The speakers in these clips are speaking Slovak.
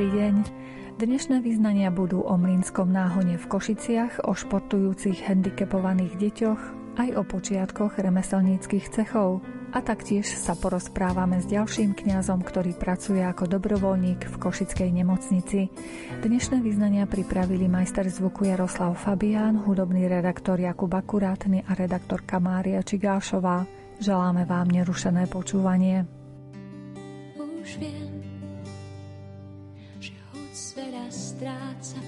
dobrý deň. Dnešné vyznania budú o mlínskom náhone v Košiciach, o športujúcich handicapovaných deťoch, aj o počiatkoch remeselníckých cechov. A taktiež sa porozprávame s ďalším kňazom, ktorý pracuje ako dobrovoľník v Košickej nemocnici. Dnešné vyznania pripravili majster zvuku Jaroslav Fabián, hudobný redaktor Jakub Akurátny a redaktorka Mária Čigášová. Želáme vám nerušené počúvanie. Už viem, stráca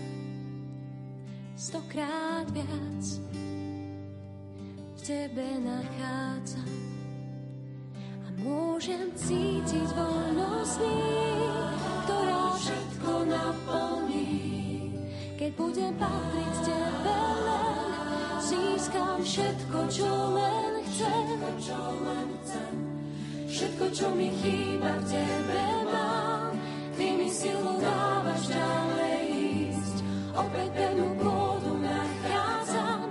stokrát viac v tebe nachádzam a môžem cítiť voľnosť ktorá všetko naplní. Keď budem patriť tebe len, získam všetko, čo len chcem. Všetko, čo mi chýba v tebe mám, ty mi silu dávaš ďalej opäť pevnú pôdu nachádzam.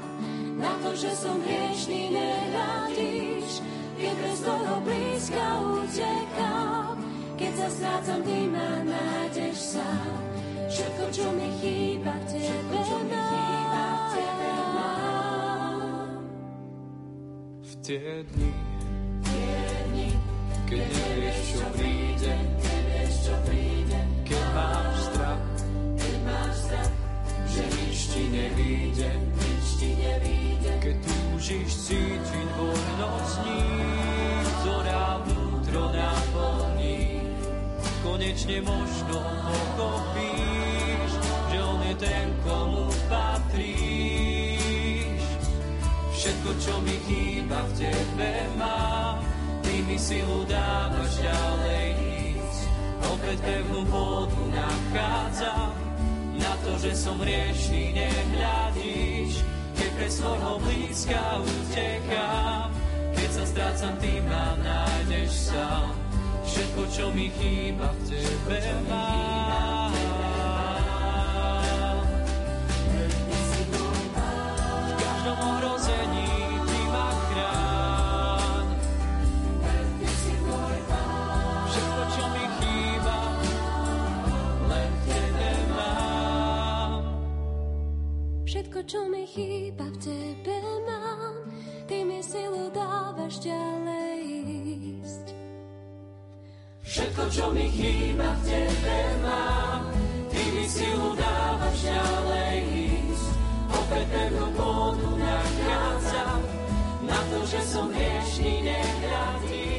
Na to, že som hriešný, nehľadíš, keď bez toho blízka utekám. Keď sa strácam, ty ma nájdeš sám. Všetko, čo mi chýba, v tebe mám. V tie dni, keď nevieš, čo príde, keď máš strach, že nič ti nevíde. Keď túžiš cítiť voľnosť ktorá vnútro naplní, konečne možno pochopíš, že on je ten, komu patríš. Všetko, čo mi chýba v tebe mám, ty mi silu dávaš ďalej ísť. Opäť pevnú pôdu nachádzam, to, že som riešný, nehľadíš, keď pre svojho blízka utekám. Keď sa strácam, ty ma nájdeš sám. Všetko, čo mi chýba, v tebe mám. Čo mi chýba v tebe mám, ty mi silu dávaš ďalej ísť. Všetko, čo mi chýba v tebe mám, ty mi silu dávaš ďalej ísť. Opäť pevnú pôdu nachádzam, na to, že som hriešný, toho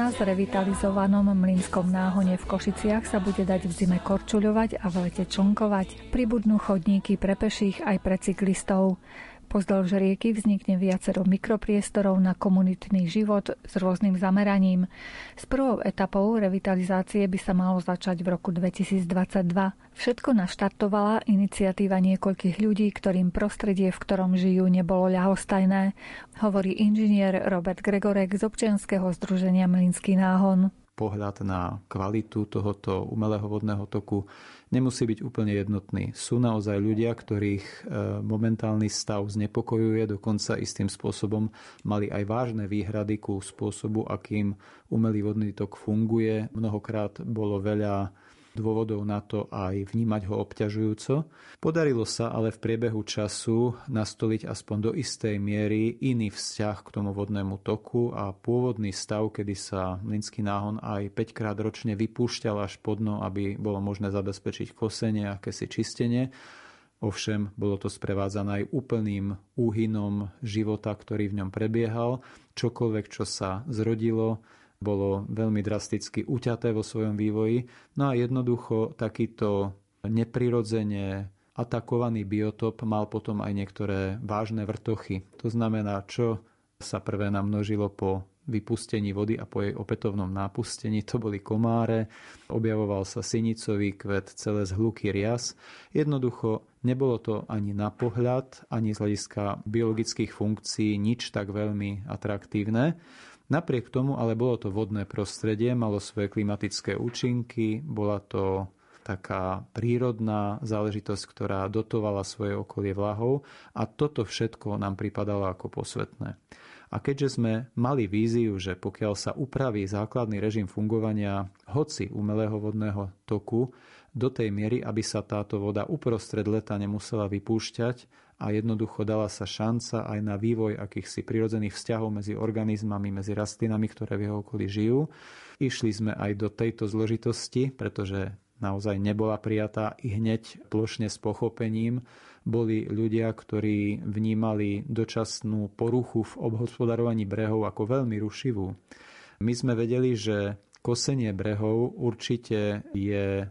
na zrevitalizovanom mlynskom náhone v Košiciach sa bude dať v zime korčuľovať a v lete člnkovať. Pribudnú chodníky pre peších aj pre cyklistov. Pozdĺž rieky vznikne viacero mikropriestorov na komunitný život s rôznym zameraním. S prvou etapou revitalizácie by sa malo začať v roku 2022. Všetko naštartovala iniciatíva niekoľkých ľudí, ktorým prostredie, v ktorom žijú, nebolo ľahostajné, hovorí inžinier Robert Gregorek z občianskeho združenia Mlinský náhon pohľad na kvalitu tohoto umelého vodného toku nemusí byť úplne jednotný. Sú naozaj ľudia, ktorých e, momentálny stav znepokojuje, dokonca istým spôsobom mali aj vážne výhrady ku spôsobu, akým umelý vodný tok funguje. Mnohokrát bolo veľa dôvodov na to aj vnímať ho obťažujúco. Podarilo sa ale v priebehu času nastoliť aspoň do istej miery iný vzťah k tomu vodnému toku a pôvodný stav, kedy sa Mlinský náhon aj 5 krát ročne vypúšťal až po dno, aby bolo možné zabezpečiť kosenie a akési čistenie. Ovšem, bolo to sprevádzané aj úplným úhynom života, ktorý v ňom prebiehal. Čokoľvek, čo sa zrodilo, bolo veľmi drasticky uťaté vo svojom vývoji. No a jednoducho takýto neprirodzene atakovaný biotop mal potom aj niektoré vážne vrtochy. To znamená, čo sa prvé namnožilo po vypustení vody a po jej opätovnom nápustení. To boli komáre, objavoval sa sinicový kvet, celé zhluky rias. Jednoducho nebolo to ani na pohľad, ani z hľadiska biologických funkcií nič tak veľmi atraktívne. Napriek tomu ale bolo to vodné prostredie, malo svoje klimatické účinky, bola to taká prírodná záležitosť, ktorá dotovala svoje okolie vlahou a toto všetko nám pripadalo ako posvetné. A keďže sme mali víziu, že pokiaľ sa upraví základný režim fungovania hoci umelého vodného toku do tej miery, aby sa táto voda uprostred leta nemusela vypúšťať a jednoducho dala sa šanca aj na vývoj akýchsi prirodzených vzťahov medzi organizmami, medzi rastlinami, ktoré v jeho okolí žijú. Išli sme aj do tejto zložitosti, pretože naozaj nebola prijatá i hneď plošne s pochopením boli ľudia, ktorí vnímali dočasnú poruchu v obhospodarovaní brehov ako veľmi rušivú. My sme vedeli, že kosenie brehov určite je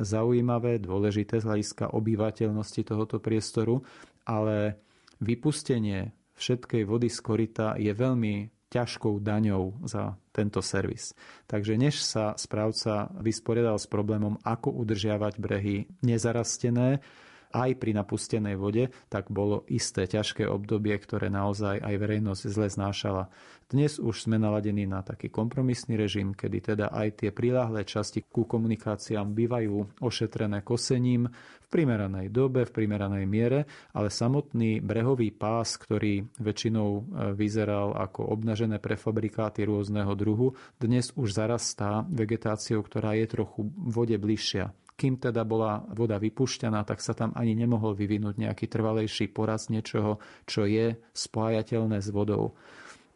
zaujímavé, dôležité z hľadiska obyvateľnosti tohoto priestoru, ale vypustenie všetkej vody z korita je veľmi ťažkou daňou za tento servis. Takže než sa správca vysporiadal s problémom, ako udržiavať brehy nezarastené, aj pri napustenej vode, tak bolo isté ťažké obdobie, ktoré naozaj aj verejnosť zle znášala. Dnes už sme naladení na taký kompromisný režim, kedy teda aj tie priláhlé časti ku komunikáciám bývajú ošetrené kosením v primeranej dobe, v primeranej miere, ale samotný brehový pás, ktorý väčšinou e, vyzeral ako obnažené prefabrikáty rôzneho druhu, dnes už zarastá vegetáciou, ktorá je trochu vode bližšia. Kým teda bola voda vypušťaná, tak sa tam ani nemohol vyvinúť nejaký trvalejší poraz niečoho, čo je spájateľné s vodou.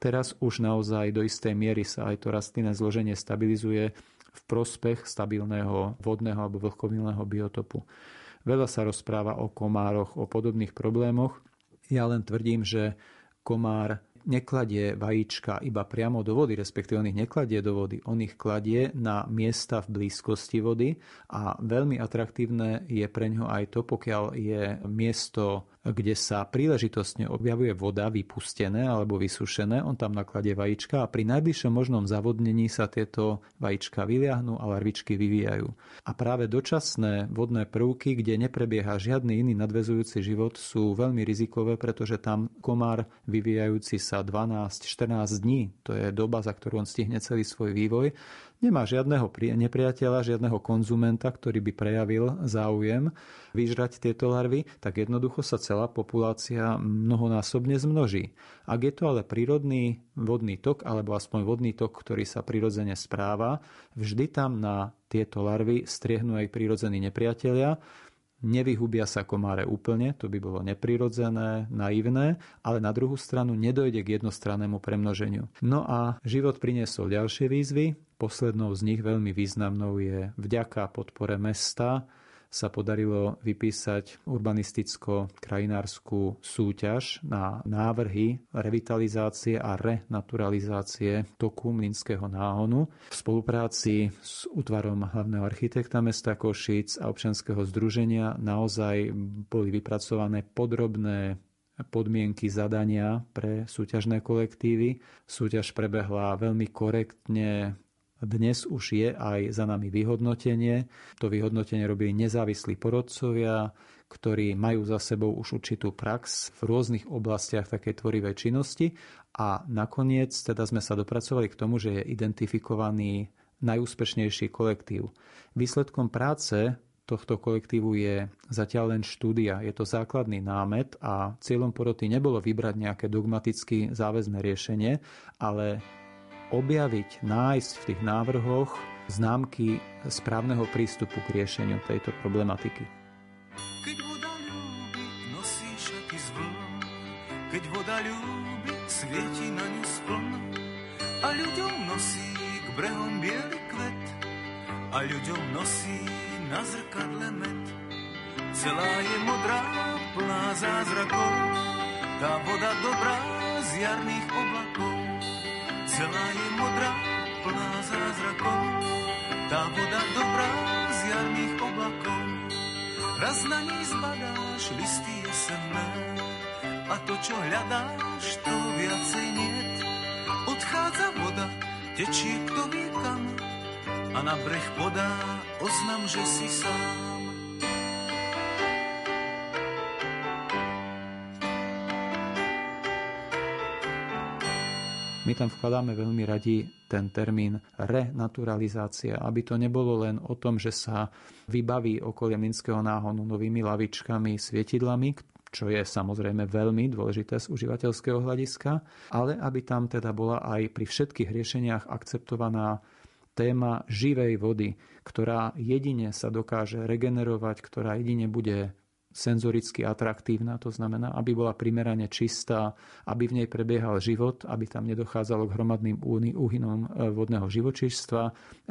Teraz už naozaj do istej miery sa aj to rastlinné zloženie stabilizuje v prospech stabilného vodného alebo vlhkovilného biotopu. Veľa sa rozpráva o komároch, o podobných problémoch. Ja len tvrdím, že komár nekladie vajíčka iba priamo do vody, respektíve on ich nekladie do vody, on ich kladie na miesta v blízkosti vody a veľmi atraktívne je pre ňo aj to, pokiaľ je miesto kde sa príležitostne objavuje voda vypustené alebo vysušené, on tam nakladie vajíčka a pri najbližšom možnom zavodnení sa tieto vajíčka vyliahnú a larvičky vyvíjajú. A práve dočasné vodné prvky, kde neprebieha žiadny iný nadvezujúci život, sú veľmi rizikové, pretože tam komár vyvíjajúci sa 12-14 dní, to je doba, za ktorú on stihne celý svoj vývoj, nemá žiadneho nepriateľa, žiadneho konzumenta, ktorý by prejavil záujem vyžrať tieto larvy, tak jednoducho sa celá populácia mnohonásobne zmnoží. Ak je to ale prírodný vodný tok, alebo aspoň vodný tok, ktorý sa prirodzene správa, vždy tam na tieto larvy striehnú aj prírodzení nepriatelia, Nevyhubia sa komáre úplne, to by bolo neprirodzené, naivné, ale na druhú stranu nedojde k jednostrannému premnoženiu. No a život priniesol ďalšie výzvy. Poslednou z nich veľmi významnou je vďaka podpore mesta sa podarilo vypísať urbanisticko-krajinárskú súťaž na návrhy revitalizácie a renaturalizácie toku Mlinského náhonu v spolupráci s útvarom hlavného architekta mesta Košic a občanského združenia naozaj boli vypracované podrobné podmienky zadania pre súťažné kolektívy. Súťaž prebehla veľmi korektne, dnes už je aj za nami vyhodnotenie. To vyhodnotenie robili nezávislí porodcovia, ktorí majú za sebou už určitú prax v rôznych oblastiach takej tvorivej činnosti a nakoniec teda sme sa dopracovali k tomu, že je identifikovaný najúspešnejší kolektív. Výsledkom práce tohto kolektívu je zatiaľ len štúdia. Je to základný námet a cieľom poroty nebolo vybrať nejaké dogmaticky záväzné riešenie, ale objaviť, nájsť v tých návrhoch známky správneho prístupu k riešeniu tejto problematiky. Keď voda ľúbi, nosí šaty z vln, keď voda ľúbi, svieti na ňu spln a ľuďom nosí k brehom biely kvet. A ľuďom nosí na zrkadle med. Celá je modrá, plná zázrakov, tá voda dobrá z jarných oblakov Celá je modrá, plná zázrakov, tá voda dobrá z jarných oblakov. Raz na nej zbadáš listy jesenné a to, čo hľadáš, to viacej niet. Odchádza voda, tečie kto vie kam a na breh podá oznam, že si sám. My tam vkladáme veľmi radi ten termín renaturalizácia, aby to nebolo len o tom, že sa vybaví okolie Minského náhonu novými lavičkami, svietidlami, čo je samozrejme veľmi dôležité z užívateľského hľadiska, ale aby tam teda bola aj pri všetkých riešeniach akceptovaná téma živej vody, ktorá jedine sa dokáže regenerovať, ktorá jedine bude senzoricky atraktívna, to znamená, aby bola primerane čistá, aby v nej prebiehal život, aby tam nedochádzalo k hromadným úhynom e, vodného živočíšstva,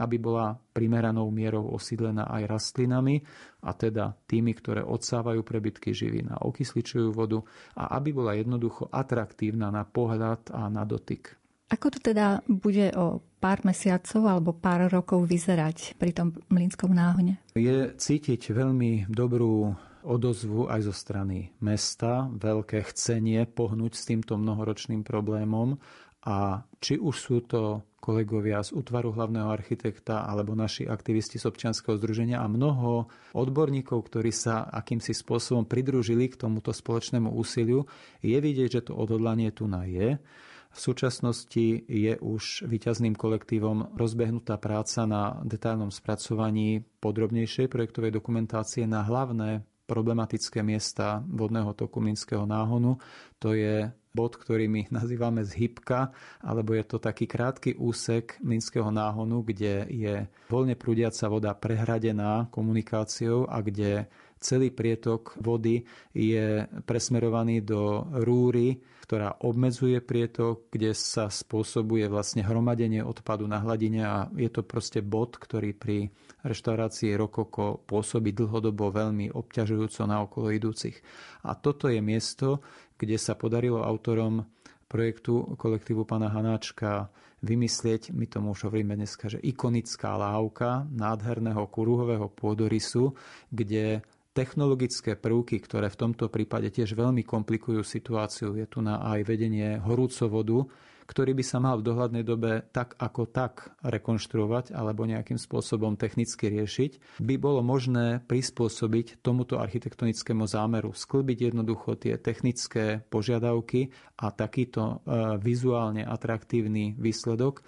aby bola primeranou mierou osídlená aj rastlinami, a teda tými, ktoré odsávajú prebytky živín a okysličujú vodu, a aby bola jednoducho atraktívna na pohľad a na dotyk. Ako to teda bude o pár mesiacov alebo pár rokov vyzerať pri tom mlínskom náhone? Je cítiť veľmi dobrú odozvu aj zo strany mesta, veľké chcenie pohnúť s týmto mnohoročným problémom a či už sú to kolegovia z útvaru hlavného architekta alebo naši aktivisti z občianskeho združenia a mnoho odborníkov, ktorí sa akýmsi spôsobom pridružili k tomuto spoločnému úsiliu, je vidieť, že to odhodlanie tu na je. V súčasnosti je už výťazným kolektívom rozbehnutá práca na detailnom spracovaní podrobnejšej projektovej dokumentácie na hlavné problematické miesta vodného toku Minského náhonu. To je bod, ktorý my nazývame zhybka, alebo je to taký krátky úsek Minského náhonu, kde je voľne prúdiaca voda prehradená komunikáciou a kde celý prietok vody je presmerovaný do rúry, ktorá obmedzuje prietok, kde sa spôsobuje vlastne hromadenie odpadu na hladine a je to proste bod, ktorý pri reštaurácii Rokoko pôsobí dlhodobo veľmi obťažujúco na okolo idúcich. A toto je miesto, kde sa podarilo autorom projektu kolektívu pana Hanáčka vymyslieť, my tomu už hovoríme dneska, že ikonická lávka nádherného kruhového pôdorysu, kde technologické prvky, ktoré v tomto prípade tiež veľmi komplikujú situáciu. Je tu na aj vedenie horúcovodu, ktorý by sa mal v dohľadnej dobe tak ako tak rekonštruovať alebo nejakým spôsobom technicky riešiť, by bolo možné prispôsobiť tomuto architektonickému zámeru, sklbiť jednoducho tie technické požiadavky a takýto e, vizuálne atraktívny výsledok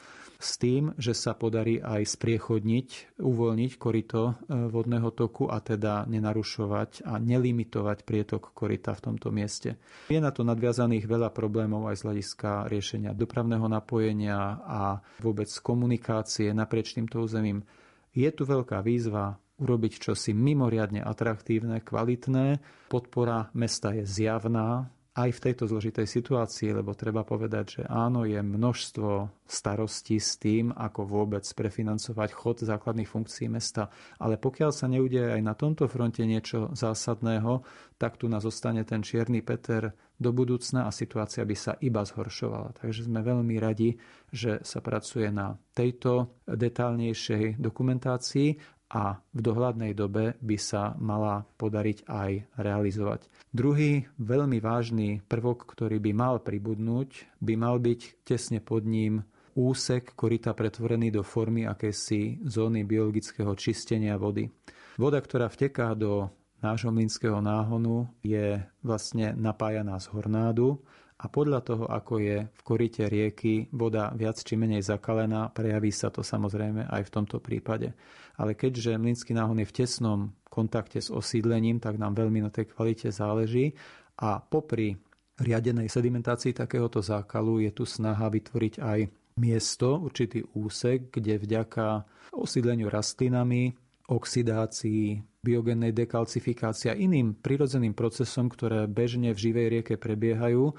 s tým, že sa podarí aj spriechodniť, uvoľniť korito e, vodného toku a teda nenarušovať a nelimitovať prietok korita v tomto mieste. Je na to nadviazaných veľa problémov aj z hľadiska riešenia dopravného napojenia a vôbec komunikácie naprieč týmto územím. Je tu veľká výzva urobiť čosi mimoriadne atraktívne, kvalitné. Podpora mesta je zjavná, aj v tejto zložitej situácii, lebo treba povedať, že áno, je množstvo starostí s tým, ako vôbec prefinancovať chod základných funkcií mesta. Ale pokiaľ sa neudeje aj na tomto fronte niečo zásadného, tak tu nás zostane ten čierny Peter do budúcna a situácia by sa iba zhoršovala. Takže sme veľmi radi, že sa pracuje na tejto detálnejšej dokumentácii a v dohľadnej dobe by sa mala podariť aj realizovať. Druhý veľmi vážny prvok, ktorý by mal pribudnúť, by mal byť tesne pod ním úsek korita pretvorený do formy akejsi zóny biologického čistenia vody. Voda, ktorá vteká do nášho mlynského náhonu, je vlastne napájaná z hornádu a podľa toho, ako je v korite rieky voda viac či menej zakalená, prejaví sa to samozrejme aj v tomto prípade. Ale keďže Mlynský náhon je v tesnom kontakte s osídlením, tak nám veľmi na tej kvalite záleží a popri riadenej sedimentácii takéhoto zákalu je tu snaha vytvoriť aj miesto, určitý úsek, kde vďaka osídleniu rastlinami, oxidácii, biogennej dekalcifikácii a iným prirodzeným procesom, ktoré bežne v živej rieke prebiehajú,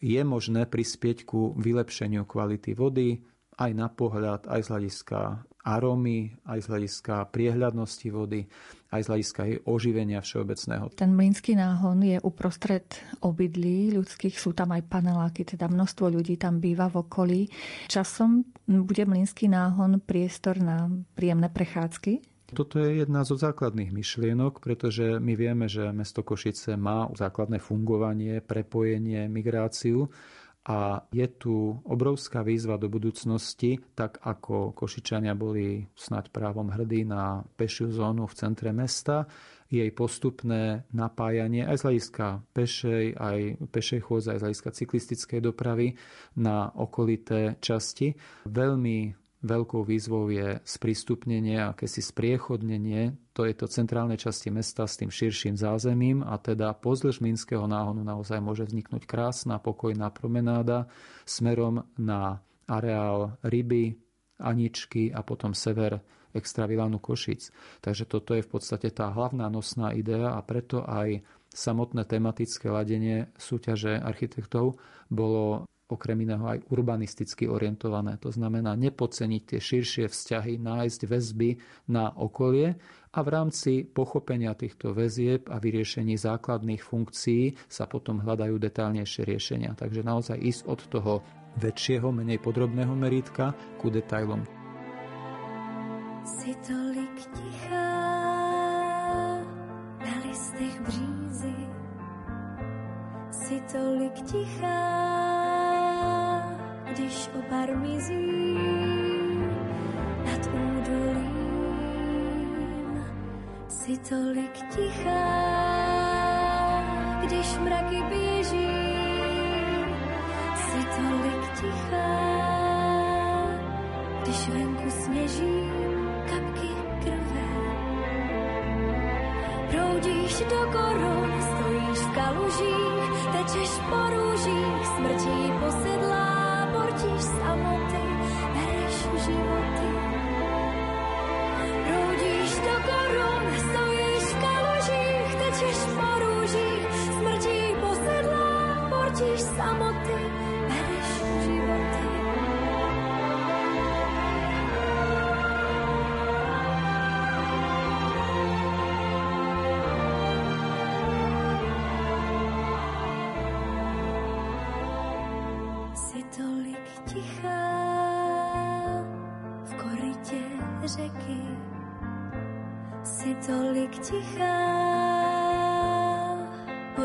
je možné prispieť ku vylepšeniu kvality vody, aj na pohľad, aj z hľadiska arómy, aj z hľadiska priehľadnosti vody, aj z hľadiska jej oživenia všeobecného. Ten mlynský náhon je uprostred obydlí ľudských, sú tam aj paneláky, teda množstvo ľudí tam býva v okolí. Časom bude mlynský náhon priestor na príjemné prechádzky? Toto je jedna zo základných myšlienok, pretože my vieme, že mesto Košice má základné fungovanie, prepojenie, migráciu a je tu obrovská výzva do budúcnosti, tak ako Košičania boli snať právom hrdí na pešiu zónu v centre mesta, jej postupné napájanie aj z hľadiska pešej, aj pešej chôdze, aj z hľadiska cyklistickej dopravy na okolité časti. Veľmi veľkou výzvou je sprístupnenie, akési spriechodnenie to je to centrálne časti mesta s tým širším zázemím a teda pozdĺž Minského náhonu naozaj môže vzniknúť krásna pokojná promenáda smerom na areál Ryby, Aničky a potom sever extravilánu Košic. Takže toto je v podstate tá hlavná nosná idea a preto aj samotné tematické ladenie súťaže architektov bolo okrem iného aj urbanisticky orientované. To znamená nepodceniť tie širšie vzťahy, nájsť väzby na okolie a v rámci pochopenia týchto väzieb a vyriešení základných funkcií sa potom hľadajú detálnejšie riešenia. Takže naozaj ísť od toho väčšieho, menej podrobného merítka ku detailom. Si tolik tichá na listech břízy, si tolik tichá když opar mizí nad údolím. Si tolik tichá, když mraky běží. Si tolik tichá, když venku sněží kapky krve. Proudíš do korun, stojíš v kalužích, tečeš po růžích, smrtí posedlá cítíš samoty, bereš životy. Tolik tichá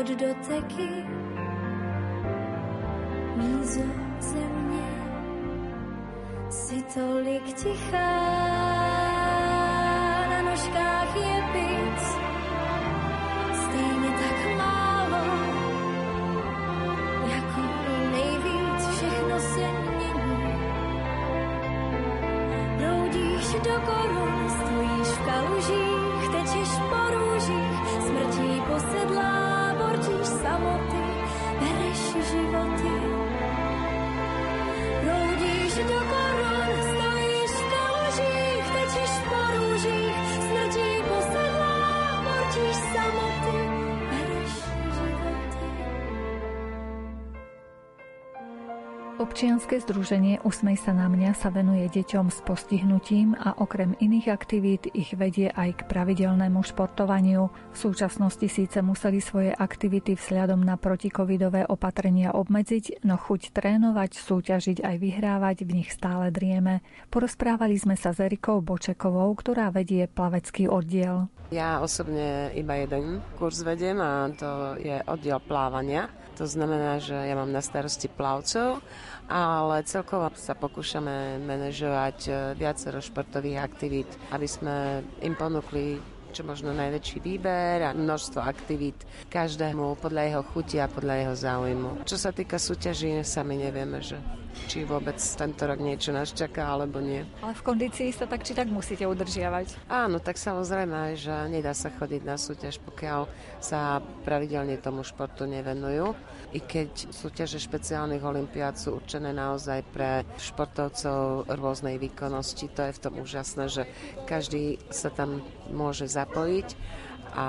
od doteky mízo země. Si tolik tichá, do korun, stojíš v kalužích, tečeš po rúžich, smrtí posedlá, borčíš samoty, bereš životy. Proudíš Občianske združenie Usmej sa na mňa sa venuje deťom s postihnutím a okrem iných aktivít ich vedie aj k pravidelnému športovaniu. V súčasnosti síce museli svoje aktivity vzhľadom na protikovidové opatrenia obmedziť, no chuť trénovať, súťažiť aj vyhrávať v nich stále drieme. Porozprávali sme sa s Erikou Bočekovou, ktorá vedie plavecký oddiel. Ja osobne iba jeden kurz vedem a to je oddiel plávania. To znamená, že ja mám na starosti plavcov ale celkovo sa pokúšame manažovať e, viacero športových aktivít, aby sme im ponúkli čo možno najväčší výber a množstvo aktivít každému podľa jeho chuti a podľa jeho záujmu. Čo sa týka súťaží, sami nevieme, že či vôbec tento rok niečo nás čaká alebo nie. Ale v kondícii sa tak či tak musíte udržiavať. Áno, tak samozrejme, že nedá sa chodiť na súťaž, pokiaľ sa pravidelne tomu športu nevenujú. I keď súťaže špeciálnych olimpiád sú určené naozaj pre športovcov rôznej výkonnosti, to je v tom úžasné, že každý sa tam môže zapojiť a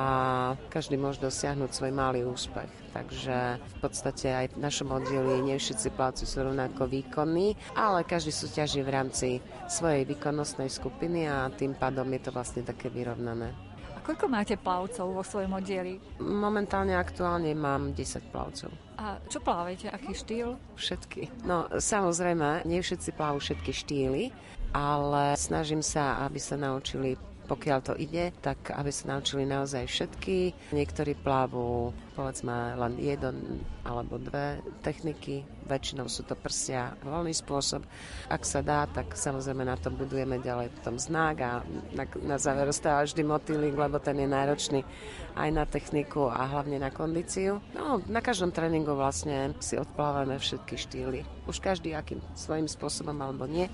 každý môže dosiahnuť svoj malý úspech. Takže v podstate aj v našom oddieli nie všetci plavci sú rovnako výkonní, ale každý súťaží v rámci svojej výkonnostnej skupiny a tým pádom je to vlastne také vyrovnané. A koľko máte plavcov vo svojom oddieli? Momentálne aktuálne mám 10 plavcov. A čo plávate? Aký štýl? Všetky. No samozrejme, nie všetci plávajú všetky štýly, ale snažím sa, aby sa naučili pokiaľ to ide, tak aby sa naučili naozaj všetky. Niektorí plávu povedzme len jeden alebo dve techniky, väčšinou sú to prsia, voľný spôsob. Ak sa dá, tak samozrejme na to budujeme ďalej potom znak a na, na záver ostáva vždy motýlik, lebo ten je náročný aj na techniku a hlavne na kondíciu. No, na každom tréningu vlastne si odplávame všetky štýly. Už každý akým svojím spôsobom alebo nie,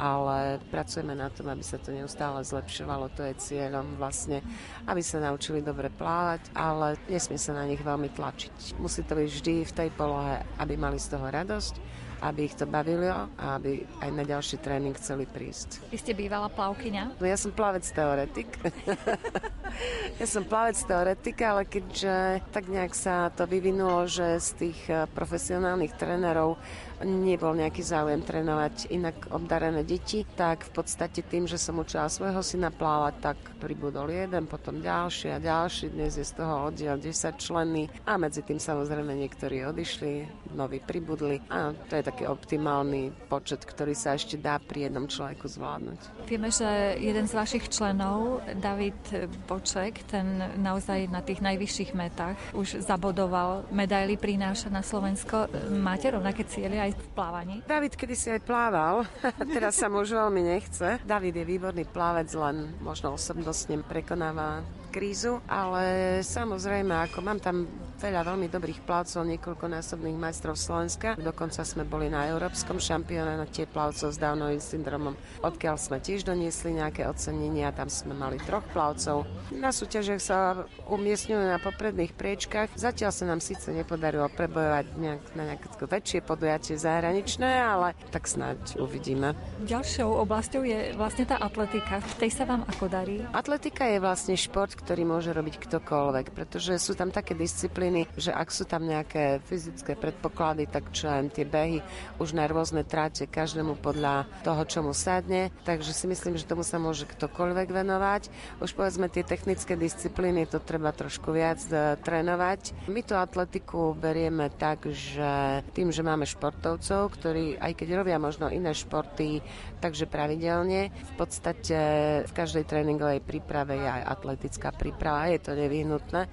ale pracujeme na tom, aby sa to neustále zlepšovalo. To je cieľom vlastne, aby sa naučili dobre plávať, ale nesmie sa na nich veľmi tlačiť. Musí to byť vždy v tej polohe, aby mali z toho radosť aby ich to bavilo a aby aj na ďalší tréning chceli prísť. Vy ste bývala plavkyňa? No ja som plavec teoretik. ja som plavec teoretika, ale keďže tak nejak sa to vyvinulo, že z tých eh, profesionálnych trénerov nebol nejaký záujem trénovať inak obdarené deti, tak v podstate tým, že som učila svojho syna plávať, tak pribudol jeden, potom ďalší a ďalší. Dnes je z toho oddiel 10 členy a medzi tým samozrejme niektorí odišli, noví pribudli a to je taký optimálny počet, ktorý sa ešte dá pri jednom človeku zvládnuť. Vieme, že jeden z vašich členov, David Boček, ten naozaj na tých najvyšších metách už zabodoval, medaily prináša na Slovensko. Máte rovnaké cieľe aj v plávaní? David kedy si aj plával, teraz sa mu už veľmi nechce. David je výborný plávec, len možno osobnostne prekonáva krízu, ale samozrejme, ako mám tam veľa veľmi dobrých plavcov, niekoľkonásobných majstrov Slovenska. Dokonca sme boli na európskom šampionáte plavcov s Downovým syndromom, odkiaľ sme tiež doniesli nejaké ocenenia. Tam sme mali troch plavcov. Na súťažiach sa umiestňujú na popredných priečkách. Zatiaľ sa nám síce nepodarilo prebojovať nejak, na nejaké väčšie podujatie zahraničné, ale tak snáď uvidíme. Ďalšou oblasťou je vlastne tá atletika. V tej sa vám ako darí? Atletika je vlastne šport, ktorý môže robiť ktokoľvek, pretože sú tam také disciplíny, že ak sú tam nejaké fyzické predpoklady, tak čo len tie behy už na rôzne tráte každému podľa toho, čo mu sadne, takže si myslím, že tomu sa môže ktokoľvek venovať. Už povedzme tie technické disciplíny, to treba trošku viac uh, trénovať. My tú atletiku berieme tak, že tým, že máme športovcov, ktorí aj keď robia možno iné športy, takže pravidelne, v podstate v každej tréningovej príprave je aj atletická príprava, je to nevyhnutné.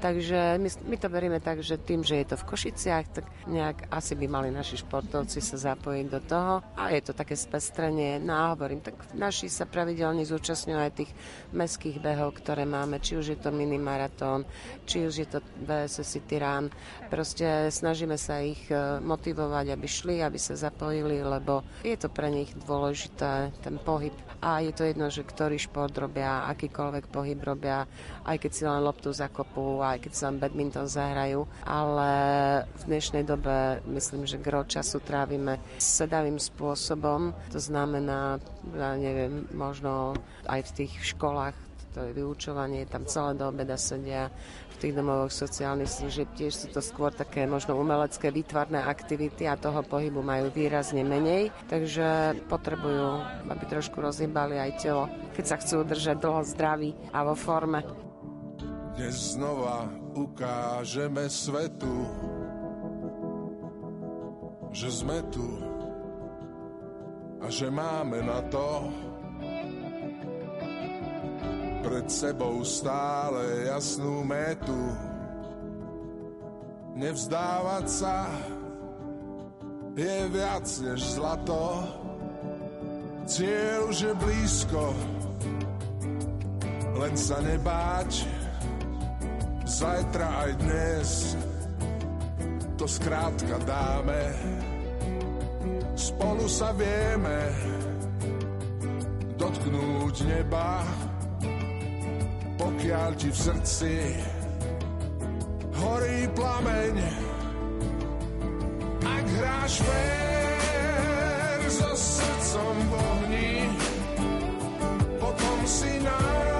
Takže my, my to berieme tak, že tým, že je to v Košiciach, tak nejak asi by mali naši športovci sa zapojiť do toho. A je to také spestrenie. No a hovorím, tak naši sa pravidelne zúčastňujú aj tých meských behov, ktoré máme, či už je to minimaratón, či už je to VSS City Run. Proste snažíme sa ich e, motivovať, aby šli, aby sa zapojili, lebo je to pre nich dôležité, ten pohyb. A je to jedno, že ktorý šport robia, akýkoľvek pohyb robia, aj keď si len loptu zakopú, aj keď len badminton zahrajú. Ale v dnešnej dobe myslím, že gro času trávime sedavým spôsobom. To znamená, ja neviem, možno aj v tých školách to je vyučovanie, tam celé do obeda sedia v tých domovoch sociálnych služieb. Tiež sú to skôr také možno umelecké výtvarné aktivity a toho pohybu majú výrazne menej, takže potrebujú, aby trošku rozhýbali aj telo, keď sa chcú udržať dlho zdraví a vo forme. Dnes znova ukážeme svetu, že sme tu a že máme na to. Pred sebou stále jasnú metu. Nevzdávať sa je viac než zlato, cieľ už je blízko, len sa nebáť, zajtra aj dnes to skrátka dáme. Spolu sa vieme dotknúť neba, pokiaľ ti v srdci horí plameň. Ak hráš fér so srdcom v ohni, potom si náš,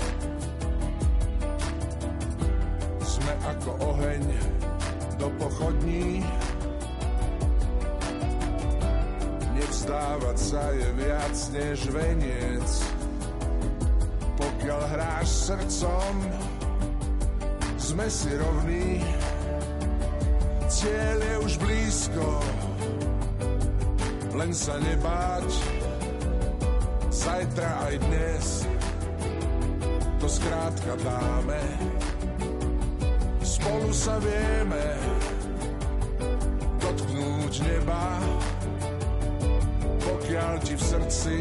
oheň do pochodní. Nevzdávať sa je viac než veniec, pokiaľ hráš srdcom, sme si rovní. Cieľ je už blízko, len sa nebáť, zajtra aj dnes to skrátka dáme. Spolu sa vieme dotknúť neba, pokiaľ ti v srdci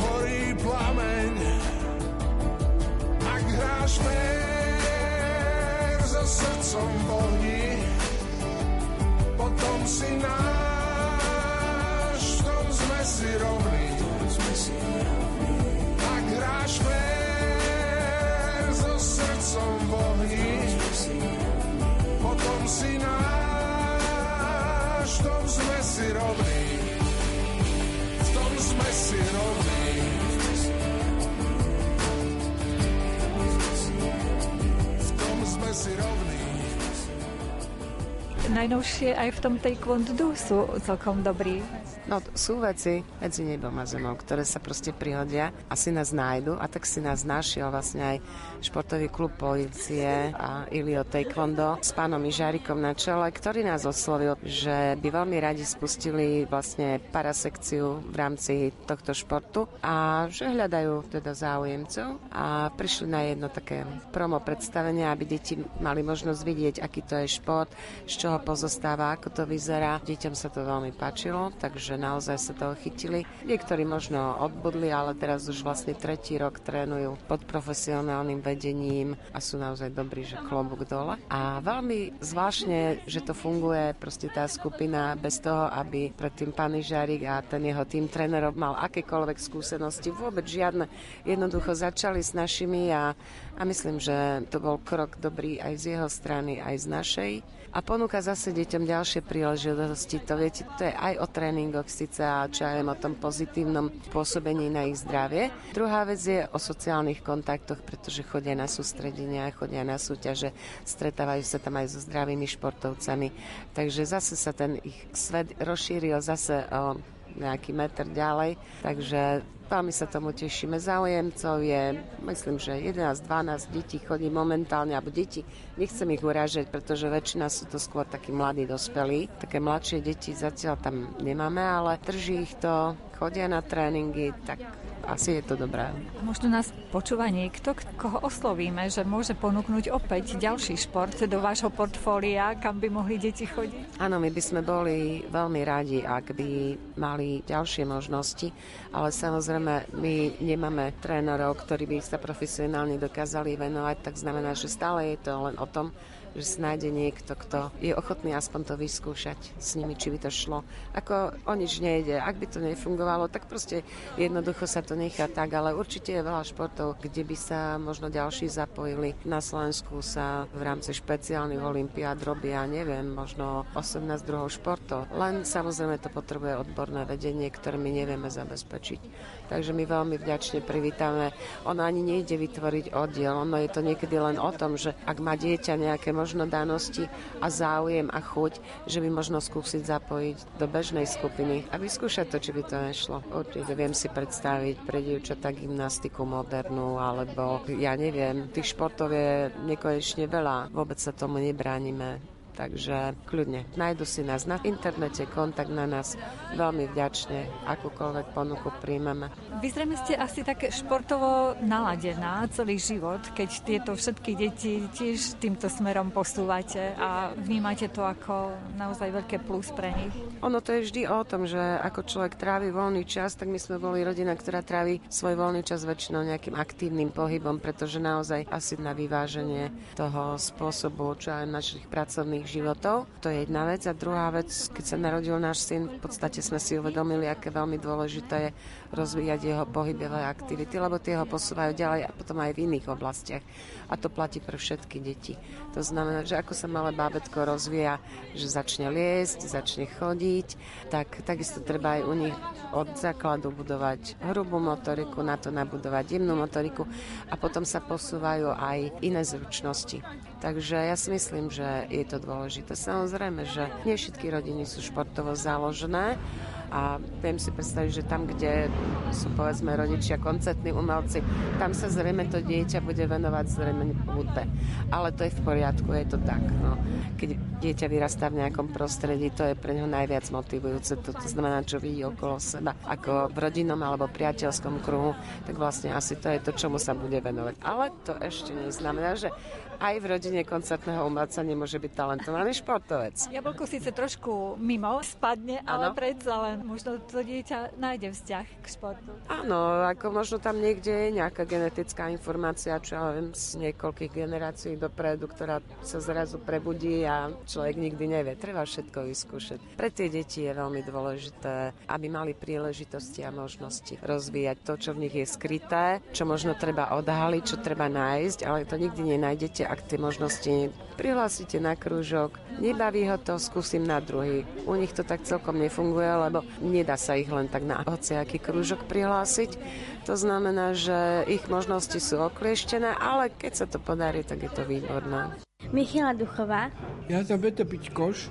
horí plameň. Ak hráš fér so srdcom v ohni, potom si náš, v tom sme si rovní. Ak hráš fér srdcom v ohni, potom si náš, v tom sme si rovní. V tom sme si rovní. V tom sme si rovní. Najnovšie aj v tom taekwondo sú celkom dobrí. No, sú veci medzi nebom a zemou, ktoré sa proste prihodia a si nás nájdu a tak si nás našiel vlastne aj športový klub policie a Ilio Taekwondo s pánom Ižárikom na čele, ktorý nás oslovil, že by veľmi radi spustili vlastne parasekciu v rámci tohto športu a že hľadajú teda záujemcov a prišli na jedno také promo predstavenie, aby deti mali možnosť vidieť, aký to je šport, z čoho pozostáva, ako to vyzerá. Deťom sa to veľmi páčilo, takže naozaj sa toho chytili. Niektorí možno odbudli, ale teraz už vlastne tretí rok trénujú pod profesionálnym vedením a sú naozaj dobrí, že klobúk dole. A veľmi zvláštne, že to funguje proste tá skupina bez toho, aby predtým pán Žárik a ten jeho tým trénerov mal akékoľvek skúsenosti, vôbec žiadne. Jednoducho začali s našimi a, a myslím, že to bol krok dobrý aj z jeho strany, aj z našej a ponúka zase deťom ďalšie príležitosti. To viete, to je aj o tréningoch síce a čo aj o tom pozitívnom pôsobení na ich zdravie. Druhá vec je o sociálnych kontaktoch, pretože chodia na sústredenia, chodia na súťaže, stretávajú sa tam aj so zdravými športovcami. Takže zase sa ten ich svet rozšíril zase o nejaký meter ďalej. Takže Veľmi sa tomu tešíme. Záujemcov je, myslím, že 11-12 detí chodí momentálne, alebo deti, nechcem ich urážať, pretože väčšina sú to skôr takí mladí dospelí. Také mladšie deti zatiaľ tam nemáme, ale drží ich to, chodia na tréningy, tak asi je to dobré. Možno nás počúva niekto, koho oslovíme, že môže ponúknuť opäť ďalší šport do vášho portfólia, kam by mohli deti chodiť? Áno, my by sme boli veľmi radi, ak by mali ďalšie možnosti, ale samozrejme my nemáme trénerov, ktorí by sa profesionálne dokázali venovať, tak znamená, že stále je to len o tom, že si nájde niekto, kto je ochotný aspoň to vyskúšať s nimi, či by to šlo. Ako o nič nejde. Ak by to nefungovalo, tak proste jednoducho sa to nechá tak, ale určite je veľa športov, kde by sa možno ďalší zapojili. Na Slovensku sa v rámci špeciálnych olimpiád robia, neviem, možno 18 druhov športov. Len samozrejme to potrebuje odborné vedenie, ktoré my nevieme zabezpečiť. Takže my veľmi vďačne privítame. Ono ani nejde vytvoriť oddiel, ono je to niekedy len o tom, že ak má dieťa nejaké možno danosti a záujem a chuť, že by možno skúsiť zapojiť do bežnej skupiny a vyskúšať to, či by to nešlo. Určite viem si predstaviť pre dievčatá gymnastiku modernú, alebo ja neviem, tých športov je nekonečne veľa. Vôbec sa tomu nebránime takže kľudne. Najdu si nás na internete, kontakt na nás. Veľmi vďačne, akúkoľvek ponuku príjmeme. Vy zrejme ste asi také športovo naladená celý život, keď tieto všetky deti tiež týmto smerom posúvate a vnímate to ako naozaj veľké plus pre nich. Ono to je vždy o tom, že ako človek trávi voľný čas, tak my sme boli rodina, ktorá trávi svoj voľný čas väčšinou nejakým aktívnym pohybom, pretože naozaj asi na vyváženie toho spôsobu, čo aj našich pracovných životov. To je jedna vec. A druhá vec, keď sa narodil náš syn, v podstate sme si uvedomili, aké veľmi dôležité je rozvíjať jeho pohybové aktivity, lebo tie ho posúvajú ďalej a potom aj v iných oblastiach. A to platí pre všetky deti. To znamená, že ako sa malé bábetko rozvíja, že začne liesť, začne chodiť, tak takisto treba aj u nich od základu budovať hrubú motoriku, na to nabudovať jemnú motoriku a potom sa posúvajú aj iné zručnosti. Takže ja si myslím, že je to dôležité. Samozrejme, že nie všetky rodiny sú športovo založené, a viem si predstaviť, že tam, kde sú povedzme rodičia koncertní umelci, tam sa zrejme to dieťa bude venovať zrejme hudbe. Ale to je v poriadku, je to tak. No. Keď dieťa vyrastá v nejakom prostredí, to je pre neho najviac motivujúce. To, to znamená, čo vidí okolo seba, ako v rodinnom alebo priateľskom kruhu, tak vlastne asi to je to, čomu sa bude venovať. Ale to ešte neznamená, že aj v rodine koncertného umelca nemôže byť talentovaný športovec. Jablko síce trošku mimo spadne, ano. ale predsa len možno to dieťa nájde vzťah k športu. Áno, ako možno tam niekde je nejaká genetická informácia, čo ja viem, z niekoľkých generácií dopredu, ktorá sa zrazu prebudí a človek nikdy nevie. Treba všetko vyskúšať. Pre tie deti je veľmi dôležité, aby mali príležitosti a možnosti rozvíjať to, čo v nich je skryté, čo možno treba odhaliť, čo treba nájsť, ale to nikdy nenájdete ak tie možnosti prihlásite na krúžok, nebaví ho to, skúsim na druhý. U nich to tak celkom nefunguje, lebo nedá sa ich len tak na hociaký krúžok prihlásiť. To znamená, že ich možnosti sú oklieštené, ale keď sa to podarí, tak je to výborné. Michala Duchová. Ja som Beto Pičkoš,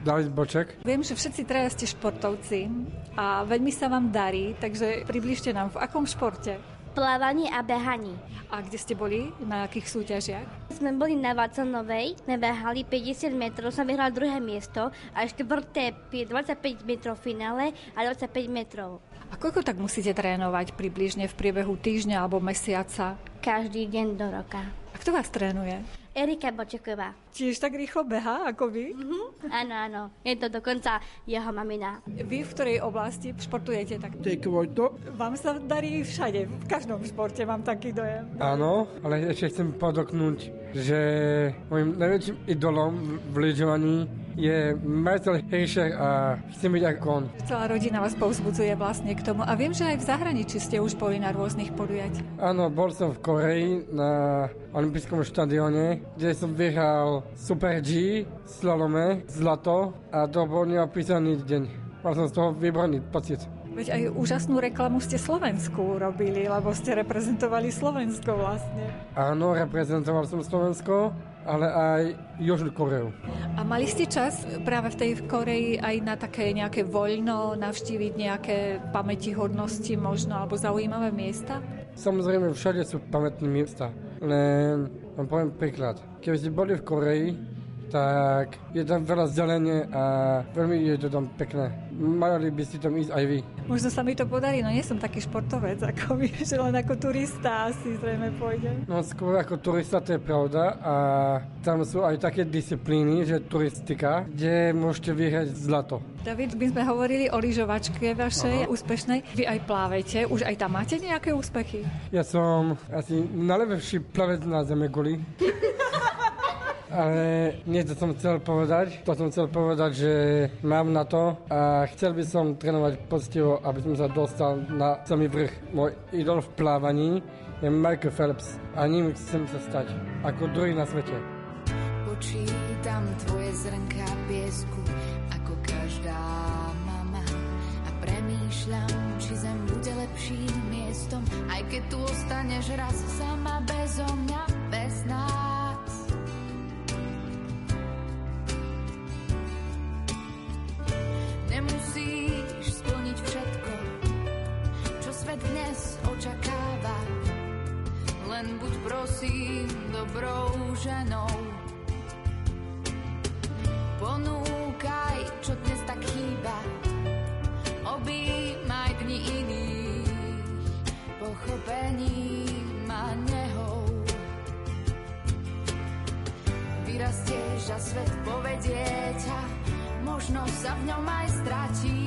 David Boček. Viem, že všetci traja ste športovci a veľmi sa vám darí, takže približte nám, v akom športe? Plávaní a behaní. A kde ste boli? Na akých súťažiach? Sme boli na Vácanovej, sme behali 50 metrov, som vyhrala druhé miesto a štvrté 25 metrov v finále a 25 metrov. A koľko tak musíte trénovať približne v priebehu týždňa alebo mesiaca? Každý deň do roka. A kto vás trénuje? Erika Bočeková. Tiež tak rýchlo beha ako vy? Mm-hmm. Áno, áno. Je to dokonca jeho mamina. Vy v ktorej oblasti športujete tak? Taekwondo. Vám sa darí všade, v každom športe mám taký dojem. Áno, ale ešte chcem podoknúť, že môjim najväčším idolom v lyžovaní je majiteľ Hejšek a chcem byť ako on. Celá rodina vás povzbudzuje vlastne k tomu. A viem, že aj v zahraničí ste už boli na rôznych podujatiach. Áno, bol som v Koreji na olympijskom štadióne, kde som vyhral Super G, slalome, zlato a to bol neopísaný deň. Mal som z toho výborný pocit. Veď aj úžasnú reklamu ste Slovensku robili, lebo ste reprezentovali Slovensko vlastne. Áno, reprezentoval som Slovensko ale aj Južnú Koreu. A mali ste čas práve v tej Koreji aj na také nejaké voľno, navštíviť nejaké pamätihodnosti možno, alebo zaujímavé miesta? Samozrejme, všade sú pamätné miesta. Len vám poviem príklad. Keby ste boli v Koreji, tak je tam veľa zelenie a veľmi je to tam pekné. Mali by ste tam ísť aj vy. Možno sa mi to podarí, no nie som taký športovec ako vy, že len ako turista asi zrejme pôjde. No skôr ako turista, to je pravda a tam sú aj také disciplíny, že turistika, kde môžete vyhrať zlato. David, my sme hovorili o lyžovačke vašej Aha. úspešnej. Vy aj plávete, už aj tam máte nejaké úspechy? Ja som asi najlepší plavec na Zeme guli. ale nie to som chcel povedať. To som chcel povedať, že mám na to a chcel by som trénovať poctivo, aby som sa dostal na samý vrch. Môj idol v plávaní je Michael Phelps a ním chcem sa stať ako druhý na svete. Počítam tvoje zrnka piesku ako každá mama a premýšľam, či zem bude lepším miestom, aj keď tu ostaneš raz sama bezo mňa, bez nás. Len buď prosím dobrou ženou. Ponúkaj, čo dnes tak chýba, objímaj dni iných, pochopením a nehou. Vyrastieš a svet povedie ťa, možno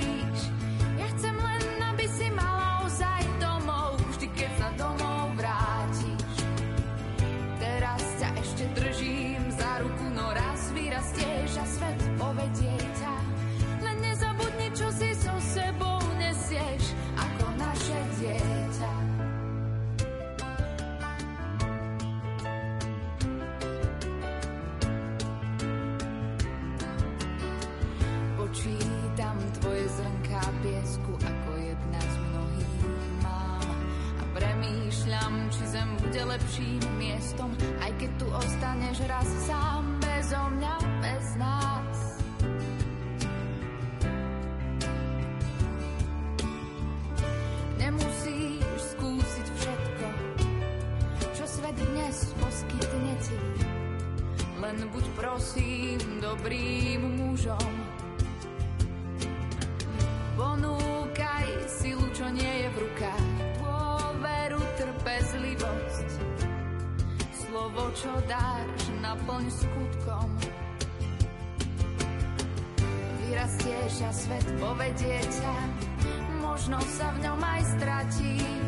lepším miestom, aj keď tu ostaneš raz sám bezo mňa, bez nás. Nemusíš skúsiť všetko, čo svet dnes poskytne ti. Len buď prosím dobrým mužom. Svet povedie ťa, možno sa v ňom aj stratíš.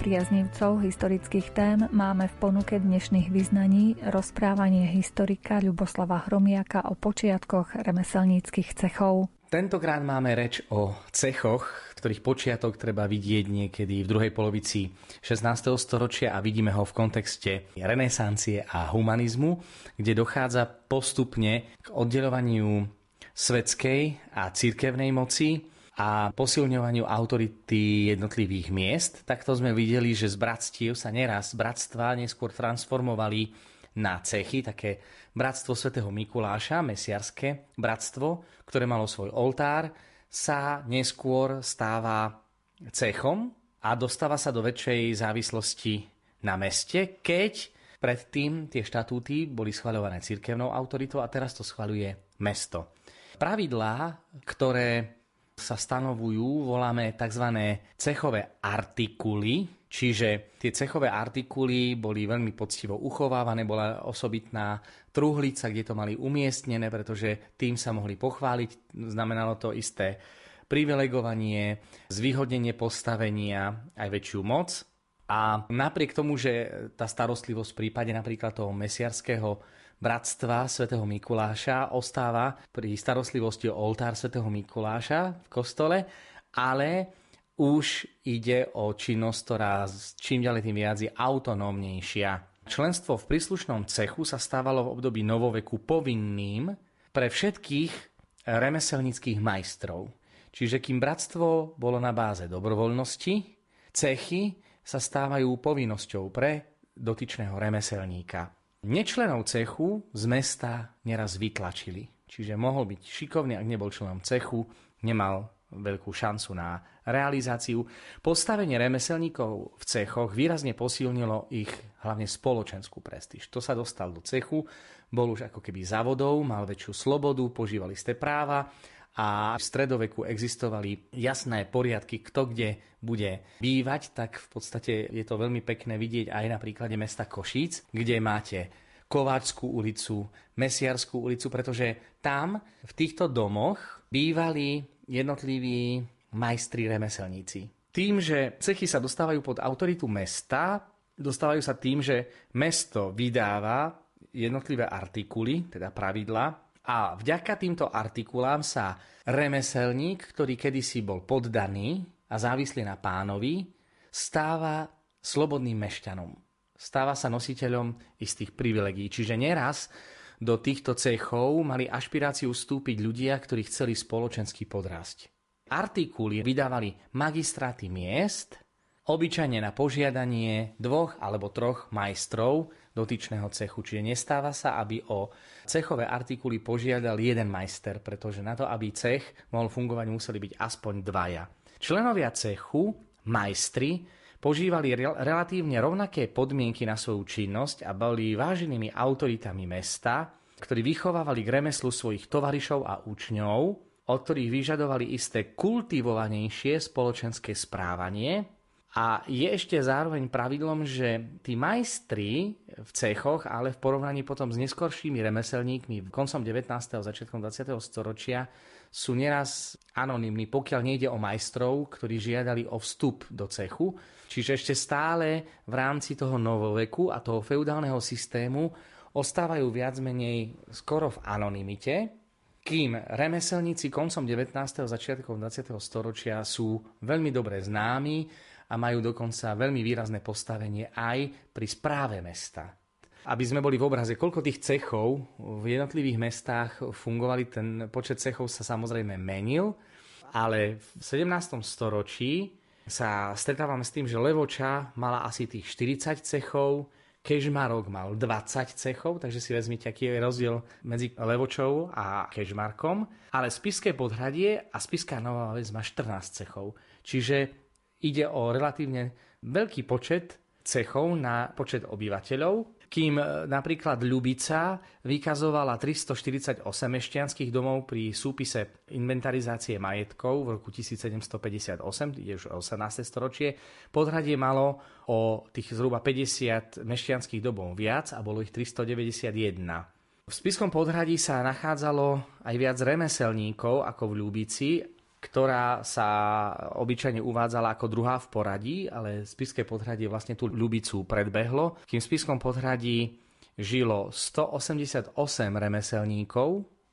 Priaznivcov historických tém máme v ponuke dnešných vyznaní rozprávanie historika Ľuboslava Hromiaka o počiatkoch remeselníckých cechov. Tentokrát máme reč o cechoch, ktorých počiatok treba vidieť niekedy v druhej polovici 16. storočia a vidíme ho v kontexte renesancie a humanizmu, kde dochádza postupne k oddelovaniu svetskej a cirkevnej moci a posilňovaniu autority jednotlivých miest. Takto sme videli, že z bratstiev sa neraz bratstva neskôr transformovali na cechy, také bratstvo svätého Mikuláša, mesiarské bratstvo, ktoré malo svoj oltár, sa neskôr stáva cechom a dostáva sa do väčšej závislosti na meste, keď predtým tie štatúty boli schvaľované cirkevnou autoritou a teraz to schvaľuje mesto. Pravidlá, ktoré sa stanovujú, voláme tzv. cechové artikuly, čiže tie cechové artikuly boli veľmi poctivo uchovávané, bola osobitná truhlica, kde to mali umiestnené, pretože tým sa mohli pochváliť, znamenalo to isté privilegovanie, zvýhodnenie postavenia, aj väčšiu moc. A napriek tomu, že tá starostlivosť v prípade napríklad toho mesiarského bratstva svätého Mikuláša ostáva pri starostlivosti o oltár svätého Mikuláša v kostole, ale už ide o činnosť, ktorá čím ďalej tým viac je autonómnejšia. Členstvo v príslušnom cechu sa stávalo v období novoveku povinným pre všetkých remeselnických majstrov. Čiže kým bratstvo bolo na báze dobrovoľnosti, cechy sa stávajú povinnosťou pre dotyčného remeselníka. Nečlenov cechu z mesta neraz vytlačili. Čiže mohol byť šikovný, ak nebol členom cechu, nemal veľkú šancu na realizáciu. Postavenie remeselníkov v cechoch výrazne posilnilo ich hlavne spoločenskú prestíž. To sa dostal do cechu, bol už ako keby závodov, mal väčšiu slobodu, požíval isté práva a v stredoveku existovali jasné poriadky, kto kde bude bývať, tak v podstate je to veľmi pekné vidieť aj na príklade mesta Košíc, kde máte Kováčskú ulicu, Mesiarskú ulicu, pretože tam v týchto domoch bývali jednotliví majstri remeselníci. Tým, že cechy sa dostávajú pod autoritu mesta, dostávajú sa tým, že mesto vydáva jednotlivé artikuly, teda pravidla, a vďaka týmto artikulám sa remeselník, ktorý kedysi bol poddaný a závislý na pánovi, stáva slobodným mešťanom. Stáva sa nositeľom istých privilegií. Čiže neraz do týchto cechov mali ašpiráciu vstúpiť ľudia, ktorí chceli spoločensky podrásť. Artikuly vydávali magistráty miest, obyčajne na požiadanie dvoch alebo troch majstrov dotyčného cechu. Čiže nestáva sa, aby o cechové artikuly požiadal jeden majster, pretože na to, aby cech mohol fungovať, museli byť aspoň dvaja. Členovia cechu, majstri, požívali relatívne rovnaké podmienky na svoju činnosť a boli váženými autoritami mesta, ktorí vychovávali k remeslu svojich tovarišov a učňov, od ktorých vyžadovali isté kultivovanejšie spoločenské správanie, a je ešte zároveň pravidlom, že tí majstri v cechoch, ale v porovnaní potom s neskoršími remeselníkmi v koncom 19. a začiatkom 20. storočia sú neraz anonymní, pokiaľ nejde o majstrov, ktorí žiadali o vstup do cechu. Čiže ešte stále v rámci toho novoveku a toho feudálneho systému ostávajú viac menej skoro v anonymite, Kým remeselníci koncom 19. začiatkom 20. storočia sú veľmi dobre známi a majú dokonca veľmi výrazné postavenie aj pri správe mesta. Aby sme boli v obraze, koľko tých cechov v jednotlivých mestách fungovali, ten počet cechov sa samozrejme menil, ale v 17. storočí sa stretávame s tým, že Levoča mala asi tých 40 cechov, Kežmarok mal 20 cechov, takže si vezmite, aký je rozdiel medzi Levočou a Kežmarkom. Ale Spiské podhradie a Spiská Nová Ves má 14 cechov. Čiže ide o relatívne veľký počet cechov na počet obyvateľov kým e, napríklad Ľubica vykazovala 348 mešťanských domov pri súpise inventarizácie majetkov v roku 1758, je už 18. storočie. Podhradie malo o tých zhruba 50 mešťanských domov viac a bolo ich 391. V Spiskom podhradí sa nachádzalo aj viac remeselníkov ako v Ľubici ktorá sa obyčajne uvádzala ako druhá v poradí, ale Spiské podhradie vlastne tú Ľubicu predbehlo, kým v Spiskom podhradí žilo 188 remeselníkov,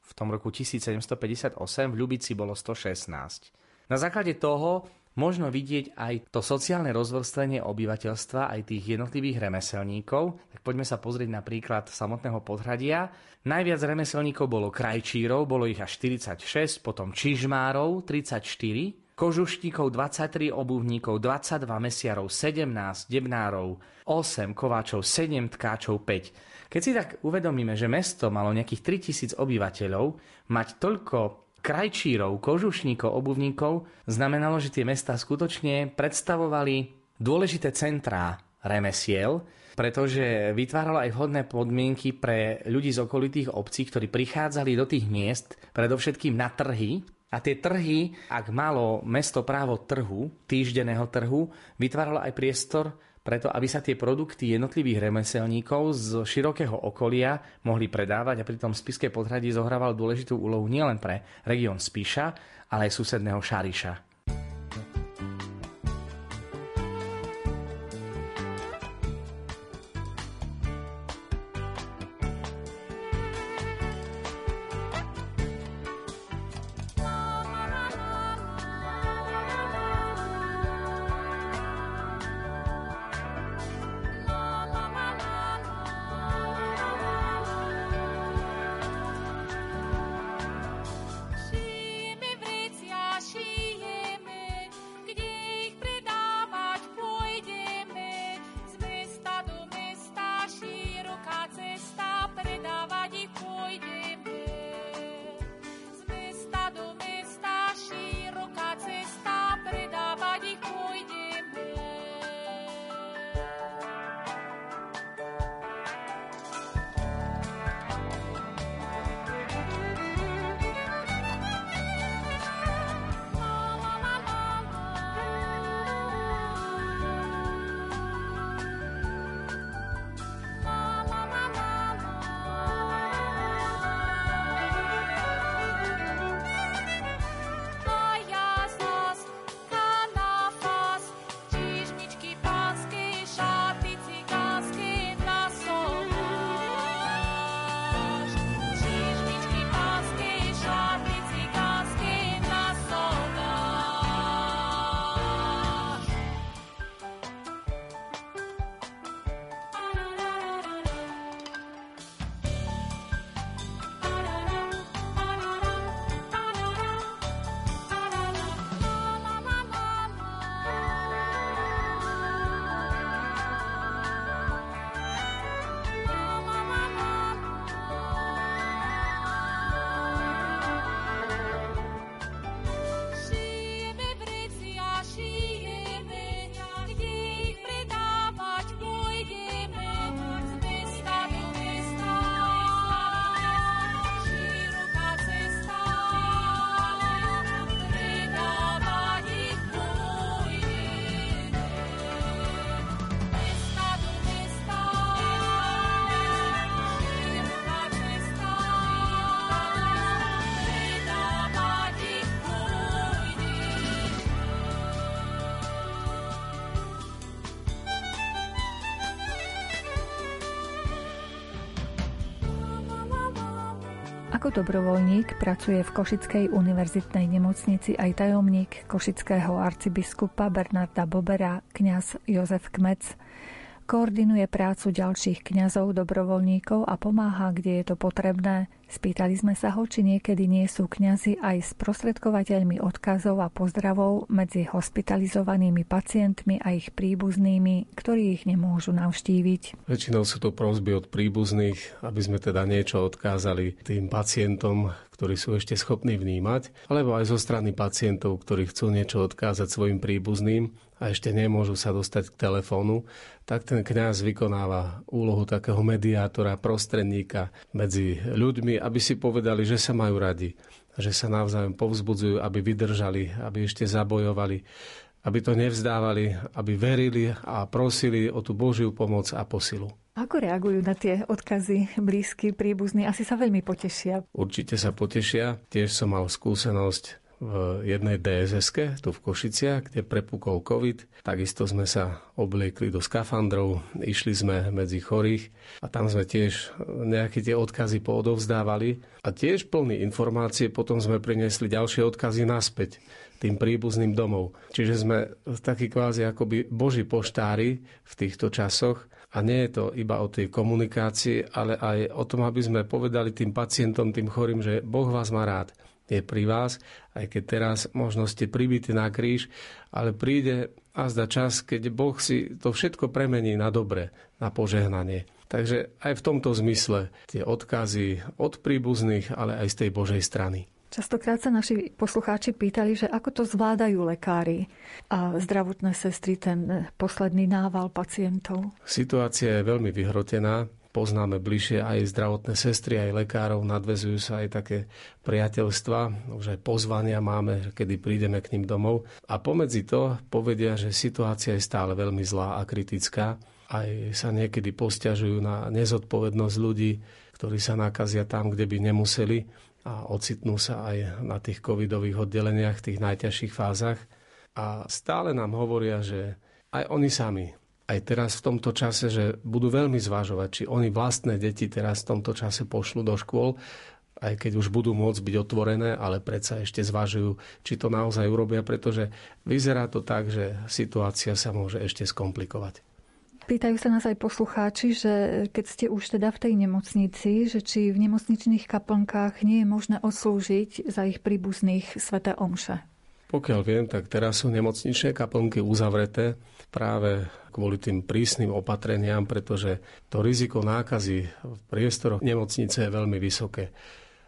v tom roku 1758 v Ľubici bolo 116. Na základe toho možno vidieť aj to sociálne rozvrstvenie obyvateľstva, aj tých jednotlivých remeselníkov. Tak poďme sa pozrieť na príklad samotného podhradia. Najviac remeselníkov bolo krajčírov, bolo ich až 46, potom čižmárov 34, kožušníkov 23, obuvníkov 22, mesiarov 17, debnárov 8, kováčov 7, tkáčov 5. Keď si tak uvedomíme, že mesto malo nejakých 3000 obyvateľov, mať toľko krajčírov, kožušníkov, obuvníkov znamenalo, že tie mesta skutočne predstavovali dôležité centrá remesiel, pretože vytváralo aj vhodné podmienky pre ľudí z okolitých obcí, ktorí prichádzali do tých miest, predovšetkým na trhy, a tie trhy, ak malo mesto právo trhu, týždenného trhu, vytváralo aj priestor preto aby sa tie produkty jednotlivých remeselníkov z širokého okolia mohli predávať a pritom Spiské podhradí zohrával dôležitú úlohu nielen pre región Spíša, ale aj susedného Šariša. Ako dobrovoľník pracuje v Košickej univerzitnej nemocnici aj tajomník košického arcibiskupa Bernarda Bobera, kňaz Jozef Kmec. Koordinuje prácu ďalších kňazov, dobrovoľníkov a pomáha, kde je to potrebné. Spýtali sme sa ho, či niekedy nie sú kňazi aj sprostredkovateľmi odkazov a pozdravov medzi hospitalizovanými pacientmi a ich príbuznými, ktorí ich nemôžu navštíviť. Väčšinou sú to prosby od príbuzných, aby sme teda niečo odkázali tým pacientom, ktorí sú ešte schopní vnímať, alebo aj zo strany pacientov, ktorí chcú niečo odkázať svojim príbuzným a ešte nemôžu sa dostať k telefónu, tak ten kňaz vykonáva úlohu takého mediátora, prostredníka medzi ľuďmi, aby si povedali, že sa majú radi, že sa navzájom povzbudzujú, aby vydržali, aby ešte zabojovali, aby to nevzdávali, aby verili a prosili o tú Božiu pomoc a posilu. Ako reagujú na tie odkazy blízky, príbuzní? Asi sa veľmi potešia. Určite sa potešia. Tiež som mal skúsenosť v jednej dss tu v Košiciach, kde prepukol COVID. Takisto sme sa obliekli do skafandrov, išli sme medzi chorých a tam sme tiež nejaké tie odkazy poodovzdávali a tiež plný informácie potom sme priniesli ďalšie odkazy naspäť tým príbuzným domov. Čiže sme takí kvázi akoby boží poštári v týchto časoch a nie je to iba o tej komunikácii, ale aj o tom, aby sme povedali tým pacientom, tým chorým, že Boh vás má rád je pri vás, aj keď teraz možno ste pribití na kríž, ale príde a zda čas, keď Boh si to všetko premení na dobre, na požehnanie. Takže aj v tomto zmysle tie odkazy od príbuzných, ale aj z tej Božej strany. Častokrát sa naši poslucháči pýtali, že ako to zvládajú lekári a zdravotné sestry ten posledný nával pacientov. Situácia je veľmi vyhrotená poznáme bližšie aj zdravotné sestry, aj lekárov, nadvezujú sa aj také priateľstva, už aj pozvania máme, kedy prídeme k ním domov. A pomedzi to povedia, že situácia je stále veľmi zlá a kritická. Aj sa niekedy posťažujú na nezodpovednosť ľudí, ktorí sa nakazia tam, kde by nemuseli a ocitnú sa aj na tých covidových oddeleniach, tých najťažších fázach. A stále nám hovoria, že aj oni sami aj teraz v tomto čase, že budú veľmi zvažovať, či oni vlastné deti teraz v tomto čase pošlu do škôl, aj keď už budú môcť byť otvorené, ale predsa ešte zvažujú, či to naozaj urobia, pretože vyzerá to tak, že situácia sa môže ešte skomplikovať. Pýtajú sa nás aj poslucháči, že keď ste už teda v tej nemocnici, že či v nemocničných kaplnkách nie je možné odslúžiť za ich príbuzných sveté omše. Pokiaľ viem, tak teraz sú nemocničné kaplnky uzavreté práve kvôli tým prísnym opatreniam, pretože to riziko nákazy v priestoroch nemocnice je veľmi vysoké.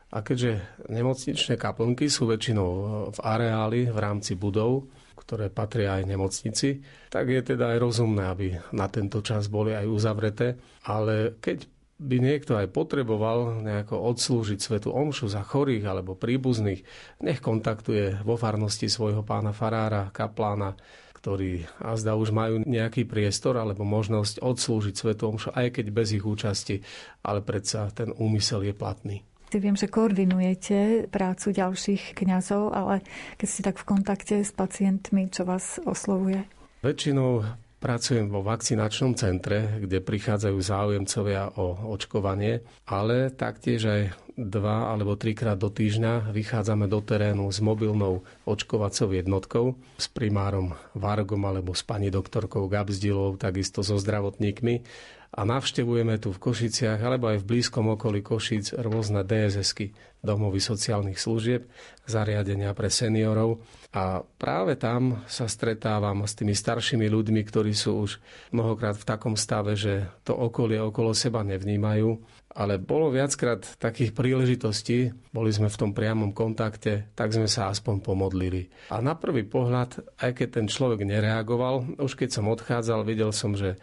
A keďže nemocničné kaplnky sú väčšinou v areáli v rámci budov, ktoré patria aj nemocnici, tak je teda aj rozumné, aby na tento čas boli aj uzavreté. Ale keď by niekto aj potreboval nejako odslúžiť svetu omšu za chorých alebo príbuzných, nech kontaktuje vo farnosti svojho pána farára, kaplána, ktorí azda už majú nejaký priestor alebo možnosť odslúžiť svetom, aj keď bez ich účasti, ale predsa ten úmysel je platný. Viem, že koordinujete prácu ďalších kňazov, ale keď ste tak v kontakte s pacientmi, čo vás oslovuje? Väčšinou Pracujem vo vakcinačnom centre, kde prichádzajú záujemcovia o očkovanie, ale taktiež aj dva alebo trikrát do týždňa vychádzame do terénu s mobilnou očkovacou jednotkou, s primárom Vargom alebo s pani doktorkou Gabzdilou, takisto so zdravotníkmi a navštevujeme tu v Košiciach alebo aj v blízkom okolí Košic rôzne DSSky, domovy sociálnych služieb, zariadenia pre seniorov. A práve tam sa stretávam s tými staršími ľuďmi, ktorí sú už mnohokrát v takom stave, že to okolie okolo seba nevnímajú. Ale bolo viackrát takých príležitostí, boli sme v tom priamom kontakte, tak sme sa aspoň pomodlili. A na prvý pohľad, aj keď ten človek nereagoval, už keď som odchádzal, videl som, že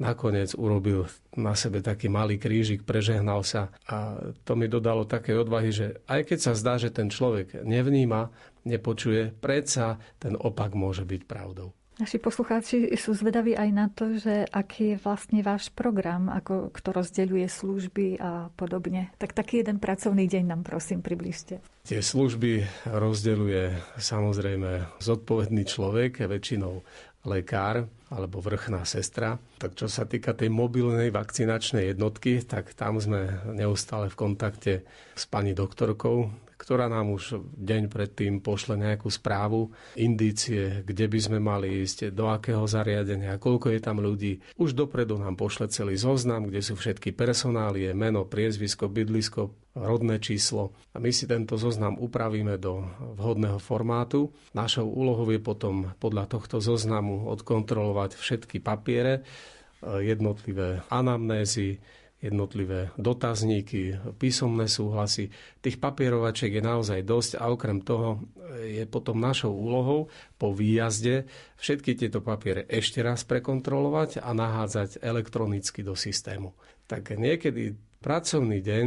nakoniec urobil na sebe taký malý krížik, prežehnal sa a to mi dodalo také odvahy, že aj keď sa zdá, že ten človek nevníma, nepočuje, predsa ten opak môže byť pravdou. Naši poslucháči sú zvedaví aj na to, že aký je vlastne váš program, ako kto rozdeľuje služby a podobne. Tak taký jeden pracovný deň nám prosím približte. Tie služby rozdeľuje samozrejme zodpovedný človek, väčšinou lekár alebo vrchná sestra. Tak čo sa týka tej mobilnej vakcinačnej jednotky, tak tam sme neustále v kontakte s pani doktorkou, ktorá nám už deň predtým pošle nejakú správu, indície, kde by sme mali ísť, do akého zariadenia, koľko je tam ľudí. Už dopredu nám pošle celý zoznam, kde sú všetky personálie, meno, priezvisko, bydlisko, rodné číslo. A my si tento zoznam upravíme do vhodného formátu. Našou úlohou je potom podľa tohto zoznamu odkontrolovať všetky papiere, jednotlivé anamnézy, jednotlivé dotazníky, písomné súhlasy. Tých papierovačiek je naozaj dosť a okrem toho je potom našou úlohou po výjazde všetky tieto papiere ešte raz prekontrolovať a nahádzať elektronicky do systému. Tak niekedy pracovný deň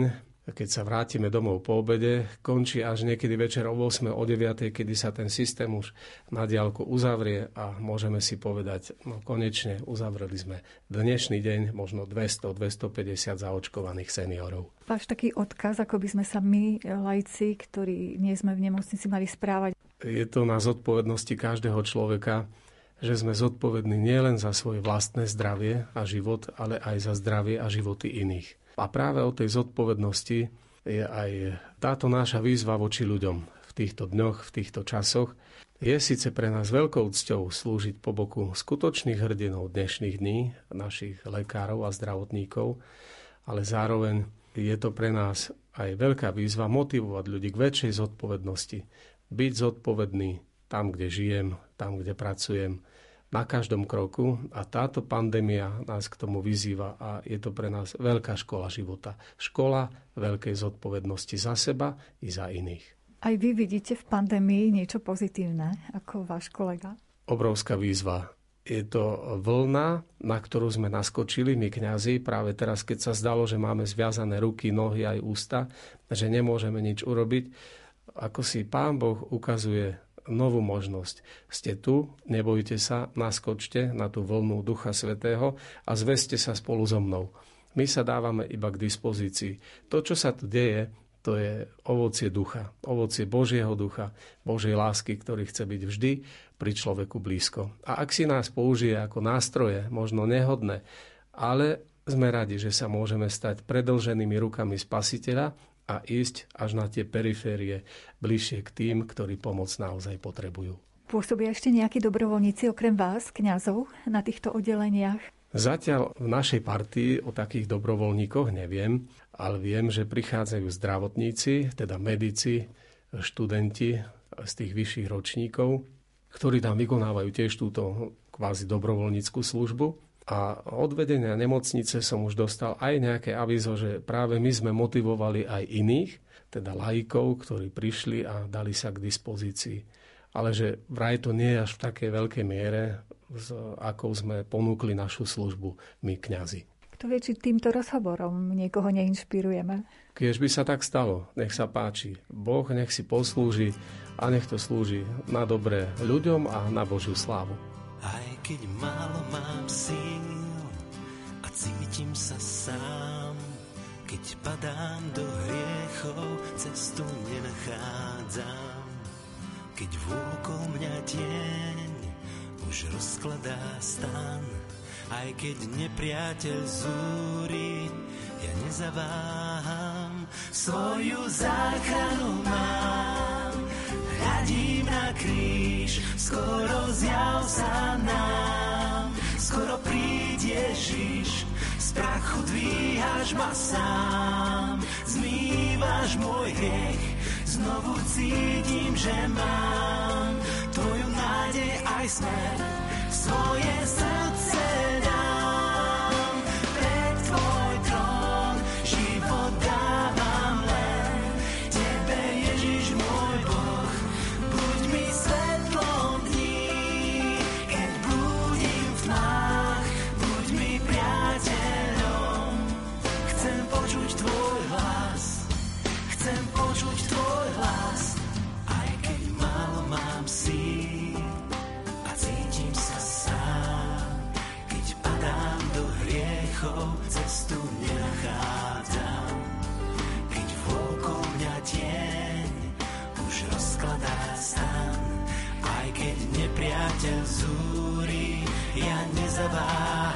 keď sa vrátime domov po obede, končí až niekedy večer o 8. o 9. kedy sa ten systém už na diálku uzavrie a môžeme si povedať, no konečne uzavreli sme dnešný deň možno 200-250 zaočkovaných seniorov. Váš taký odkaz, ako by sme sa my, lajci, ktorí nie sme v nemocnici, mali správať? Je to na zodpovednosti každého človeka, že sme zodpovední nielen za svoje vlastné zdravie a život, ale aj za zdravie a životy iných. A práve o tej zodpovednosti je aj táto náša výzva voči ľuďom v týchto dňoch, v týchto časoch. Je síce pre nás veľkou cťou slúžiť po boku skutočných hrdinov dnešných dní, našich lekárov a zdravotníkov, ale zároveň je to pre nás aj veľká výzva motivovať ľudí k väčšej zodpovednosti. Byť zodpovedný tam, kde žijem, tam, kde pracujem, na každom kroku a táto pandémia nás k tomu vyzýva a je to pre nás veľká škola života. Škola veľkej zodpovednosti za seba i za iných. Aj vy vidíte v pandémii niečo pozitívne, ako váš kolega? Obrovská výzva. Je to vlna, na ktorú sme naskočili my kňazi práve teraz, keď sa zdalo, že máme zviazané ruky, nohy aj ústa, že nemôžeme nič urobiť. Ako si Pán Boh ukazuje novú možnosť. Ste tu, nebojte sa, naskočte na tú vlnu Ducha Svetého a zveste sa spolu so mnou. My sa dávame iba k dispozícii. To, čo sa tu deje, to je ovocie ducha, ovocie Božieho ducha, Božej lásky, ktorý chce byť vždy pri človeku blízko. A ak si nás použije ako nástroje, možno nehodné, ale sme radi, že sa môžeme stať predlženými rukami spasiteľa a ísť až na tie periférie, bližšie k tým, ktorí pomoc naozaj potrebujú. Pôsobia ešte nejakí dobrovoľníci okrem vás, kňazov, na týchto oddeleniach? Zatiaľ v našej partii o takých dobrovoľníkoch neviem, ale viem, že prichádzajú zdravotníci, teda medici, študenti z tých vyšších ročníkov, ktorí tam vykonávajú tiež túto kvázi dobrovoľníckú službu a od vedenia nemocnice som už dostal aj nejaké avizo, že práve my sme motivovali aj iných, teda laikov, ktorí prišli a dali sa k dispozícii. Ale že vraj to nie je až v takej veľkej miere, ako sme ponúkli našu službu my kňazi. Kto vie, či týmto rozhovorom niekoho neinšpirujeme? Keď by sa tak stalo, nech sa páči. Boh nech si poslúži a nech to slúži na dobré ľuďom a na Božiu slávu. Keď málo mám síl a cítim sa sám, keď padám do hriechov, cestu nenachádzam. Keď vôkol mňa tieň už rozkladá stan, aj keď nepriateľ zúri, ja nezaváham, svoju záchranu mám hľadím na kríž, skoro zjav sa nám, skoro príď Ježiš, z prachu dvíhaš ma sám, zmývaš môj hriech, znovu cítim, že mám tvoju nádej aj smer, svoje srdce dám survive.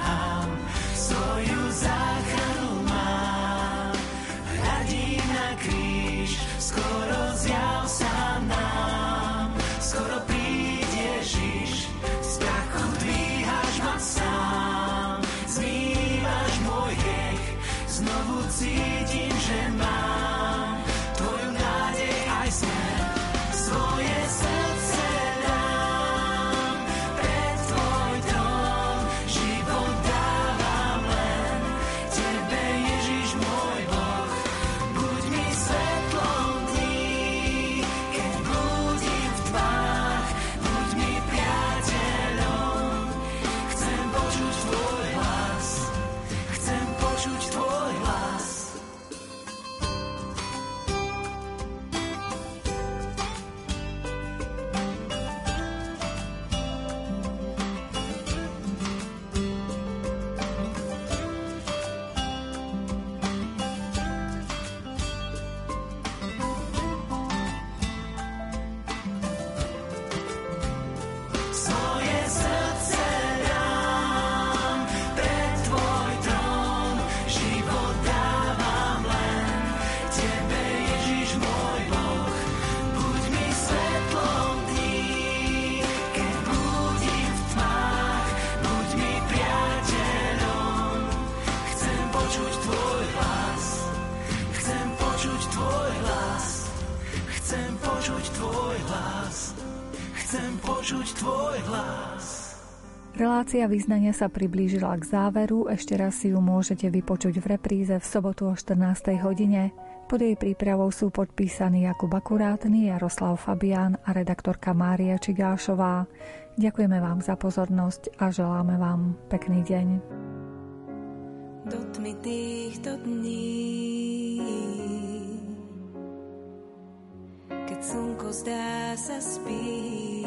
Relácia význania sa priblížila k záveru, ešte raz si ju môžete vypočuť v repríze v sobotu o 14. hodine. Pod jej prípravou sú podpísaní Jakub Akurátny, Jaroslav Fabián a redaktorka Mária Čigášová. Ďakujeme vám za pozornosť a želáme vám pekný deň. Do tmy týchto dní Keď slnko zdá sa spí